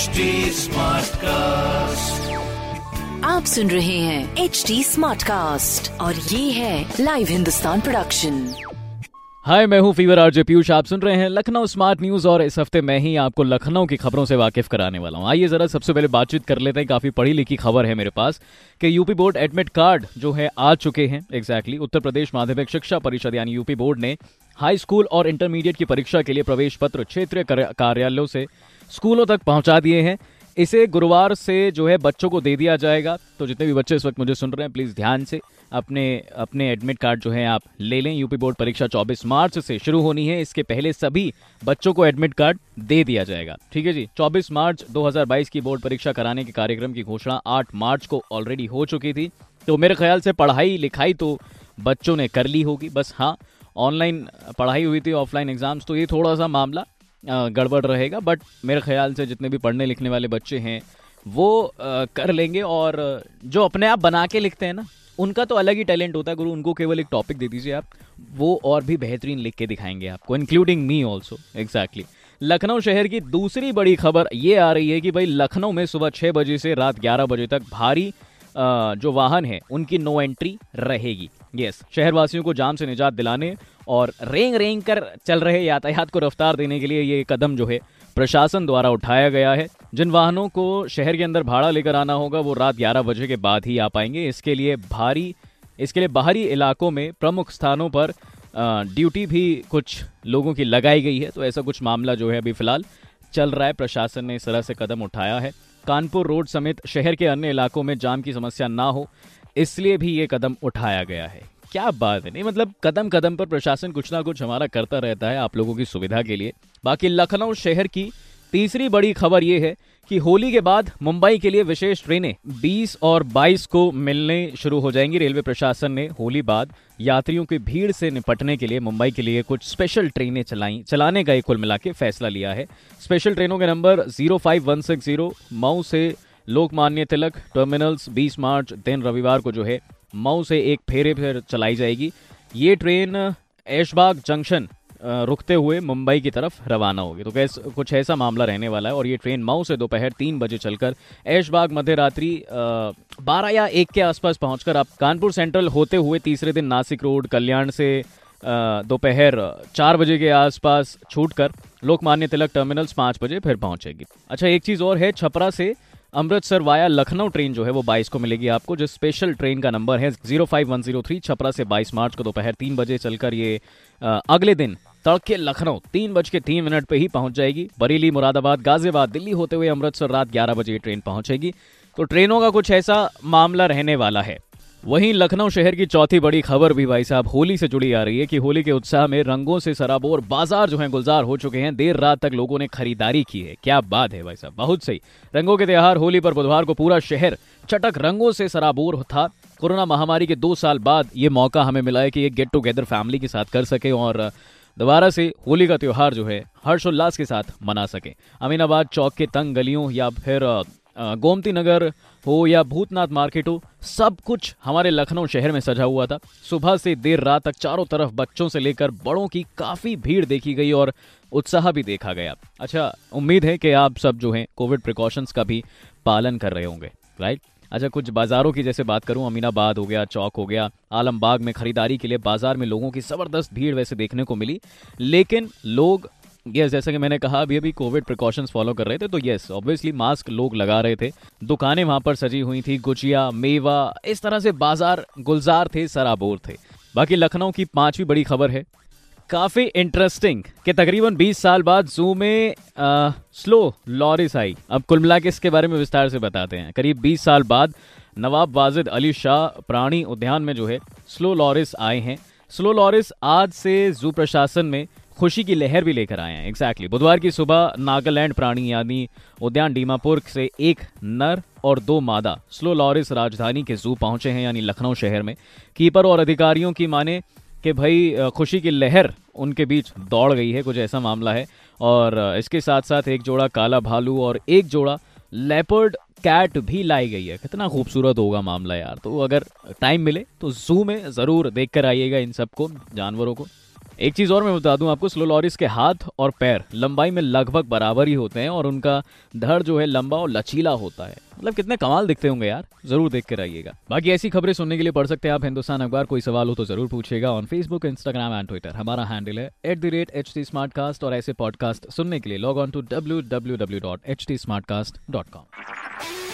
HD Smartcast. आप सुन रहे हैं एच डी स्मार्ट कास्ट और ये है लाइव हिंदुस्तान प्रोडक्शन हाय मैं हूँ फीवर आरजे पीयूष आप सुन रहे हैं लखनऊ स्मार्ट न्यूज़ और इस हफ़्ते मैं ही आपको लखनऊ की खबरों से वाकिफ कराने वाला हूँ। आइए जरा सबसे पहले बातचीत कर लेते हैं। काफ़ी पढ़ी लिखी खबर है मेरे पास कि यूपी बोर्ड एडमिट कार्ड जो है आ चुके हैं। एग्जैक्टली exactly, उत्तर प्रदेश माध्यमिक शिक्षा परिषद यानी यूपी बोर्ड ने हाई स्कूल और इंटरमीडिएट की परीक्षा के लिए प्रवेश पत्र क्षेत्रीय कार्यालयों से स्कूलों तक पहुँचा दिए हैं। इसे गुरुवार से जो है बच्चों को दे दिया जाएगा। तो जितने भी बच्चे इस वक्त मुझे सुन रहे हैं प्लीज़ ध्यान से अपने अपने एडमिट कार्ड जो है आप ले लें। यूपी बोर्ड परीक्षा 24 मार्च से शुरू होनी है। इसके पहले सभी बच्चों को एडमिट कार्ड दे दिया जाएगा। ठीक है जी? 24 मार्च 2022 की बोर्ड परीक्षा कराने के कार्यक्रम की घोषणा 8 मार्च को ऑलरेडी हो चुकी थी। तो मेरे ख्याल से पढ़ाई लिखाई तो बच्चों ने कर ली होगी। बस हाँ ऑनलाइन पढ़ाई हुई थी, ऑफलाइन एग्ज़ाम्स तो ये थोड़ा सा मामला गड़बड़ रहेगा, बट मेरे ख्याल से जितने भी पढ़ने लिखने वाले बच्चे हैं, वो कर लेंगे और जो अपने आप बना के लिखते हैं ना, उनका तो अलग ही टैलेंट होता है, गुरु, उनको केवल एक टॉपिक दे दीजिए आप, वो और भी बेहतरीन लिख के दिखाएँगे आपको including me also exactly Lucknow शहर की दूसरी बड़ी खबर ये आ रही है कि भाई लखनऊ में सुबह छः बजे से रात ग्यारह बजे तक भारी जो वाहन है, उनकी नो एंट्री रहेगी। यस शहरवासियों को जाम से निजात दिलाने और रेंग रेंग कर चल रहे यातायात को रफ्तार देने के लिए ये कदम जो है, प्रशासन द्वारा उठाया गया है। जिन वाहनों को शहर के अंदर भाड़ा लेकर आना होगा, वो रात 11 बजे के बाद ही आ पाएँगे। इसके लिए भारी, इसके लिए बाहरी इलाकों में प्रमुख स्थानों पर ड्यूटी भी कुछ लोगों की लगाई गई है। तो ऐसा कुछ मामला जो है अभी फ़िलहाल चल रहा है। प्रशासन ने इस तरह से कदम उठाया है। कानपुर रोड समेत शहर के अन्य इलाकों में जाम की समस्या ना हो, इसलिए भी ये कदम उठाया गया है। क्या बात है? नहीं मतलब कदम कदम पर प्रशासन कुछ ना कुछ हमारा करता रहता है आप लोगों की सुविधा के लिए। बाकी लखनऊ शहर की तीसरी बड़ी खबर ये है कि होली के बाद मुंबई के लिए विशेष ट्रेनें 20 और 22 को मिलने शुरू हो जाएँगी। रेलवे प्रशासन ने होली बाद यात्रियों की भीड़ से निपटने के लिए मुंबई के लिए कुछ स्पेशल ट्रेनें चलाई। चलाने का एक कुल मिला फैसला लिया है। स्पेशल ट्रेनों के number zero five one six zero, Mau से लोकमान्य तिलक टर्मिनल्स 20 मार्च, दिन रविवार को जो है, मऊ से एक फेरे फिर चलाई जाएगी। ये ट्रेन ऐशबाग जंक्शन रुकते हुए मुंबई की तरफ़ रवाना होगी। तो कैस कुछ ऐसा मामला रहने वाला है और ये ट्रेन मऊ से दोपहर तीन बजे चलकर ऐशबाग मध्य रात्रि बारह या एक के आसपास पहुंचकर आप कानपुर सेंट्रल होते हुए तीसरे दिन नासिक रोड, कल्याण से दोपहर चार बजे के आसपास छूटकर लोकमान्य तिलक टर्मिनल्स पाँच बजे फिर पहुंचेगी। अच्छा एक चीज़ और है, छपरा से अमृतसर वाया लखनऊ ट्रेन जो है वो 22 को मिलेगी आपको, जो स्पेशल ट्रेन का नंबर है, zero five one zero three Chhapra से 22 मार्च को दोपहर तीन बजे चलकर ये अगले दिन तड़के लखनऊ, तीन बज के तीन मिनट पे ही पहुँच जाएगी। बरेली, मुरादाबाद, गाजियाबाद, दिल्ली होते हुए अमृतसर रात ग्यारह बजे ये ट्रेन पहुंचेगी। तो ट्रेनों का कुछ ऐसा मामला रहने वाला है। वहीं लखनऊ शहर की चौथी बड़ी खबर भी भाई साहब, होली से जुड़ी आ रही है कि होली के उत्साह में रंगों से सराबोर बाज़ार जो है गुलजार हो चुके हैं। देर रात तक लोगों ने खरीदारी की है। क्या बात है भाई साहब, बहुत सही। रंगों के त्यौहार, होली पर बुधवार को पूरा शहर चटक रंगों से सराबोर था। कोरोना महामारी के दो साल बाद ये मौका हमें मिला है कि एक गेट टुगेदर फैमिली के साथ कर सके और दोबारा से होली का त्योहार जो है हर्षोल्लास के साथ मना सके। अमीनाबाद चौक के तंग गलियों या फिर गोमती नगर हो या भूतनाथ मार्केट हो, सब कुछ हमारे लखनऊ शहर में सजा हुआ था। सुबह से देर रात तक चारों तरफ़ बच्चों से लेकर बड़ों की काफ़ी भीड़ देखी गई और उत्साह भी देखा गया। अच्छा उम्मीद है कि आप सब जो हैं, कोविड प्रिकॉशंस का भी पालन कर रहे होंगे राइट अच्छा कुछ बाजारों की जैसे बात करूँ, अमीनाबाद हो गया, चौक हो गया, आलमबाग में खरीदारी के लिए बाज़ार में लोगों की ज़बरदस्त भीड़ वैसे देखने को मिली, लेकिन लोग यस जैसा कि मैंने कहा अभी अभी कोविड प्रिकॉशंस फॉलो कर रहे थे तो यस ऑब्वियसली मास्क लोग लगा रहे थे। दुकानें वहाँ पर सजी हुई थी गुजिया मेवा इस तरह से बाज़ार गुलजार थे सराबोर थे। बाकी लखनऊ की पांचवी बड़ी खबर है। काफ़ी इंटरेस्टिंग कि तकरीबन 20 साल बाद जू में आ, स्लो लॉरिस आई। अब कुल मिला के इसके बारे में विस्तार से बताते हैं। करीब 20 साल बाद नवाब वाजिद अली शाह प्राणी उद्यान में जो है स्लो लॉरिस आए हैं। स्लो लॉरिस आज से जू प्रशासन में खुशी की लहर भी लेकर आए हैं। एग्जैक्टली बुधवार की सुबह नागालैंड प्राणी यानी उद्यान डीमापुर से एक नर और दो मादा स्लो लॉरिस राजधानी के जू पहुँचे हैं, यानी लखनऊ शहर में। कीपर और अधिकारियों की माने कि भाई खुशी की लहर उनके बीच दौड़ गई है, कुछ ऐसा मामला है। और इसके साथ साथ एक जोड़ा काला भालू और एक जोड़ा लेपर्ड कैट भी लाई गई है। कितना खूबसूरत होगा मामला यार। तो अगर टाइम मिले तो जू में ज़रूर देख कर आइएगा इन सबको, जानवरों को। एक चीज़ और मैं बता दूँ आपको, स्लो लॉरिस के हाथ और पैर लंबाई में लगभग बराबर ही होते हैं और उनका धड़ जो है लंबा और लचीला होता है। मतलब कितने कमाल दिखते होंगे यार, ज़रूर देख के रहिएगा। बाकी ऐसी खबरें सुनने के लिए पढ़ सकते हैं आप, हिंदुस्तान अखबार। कोई सवाल हो तो ज़रूर पूछेगा on Facebook Instagram and Twitter हमारा हैंडल है एट रेट एच टी और ऐसे पॉडकास्ट सुनने के लिए log on to W W W dot H T Smartcast dot com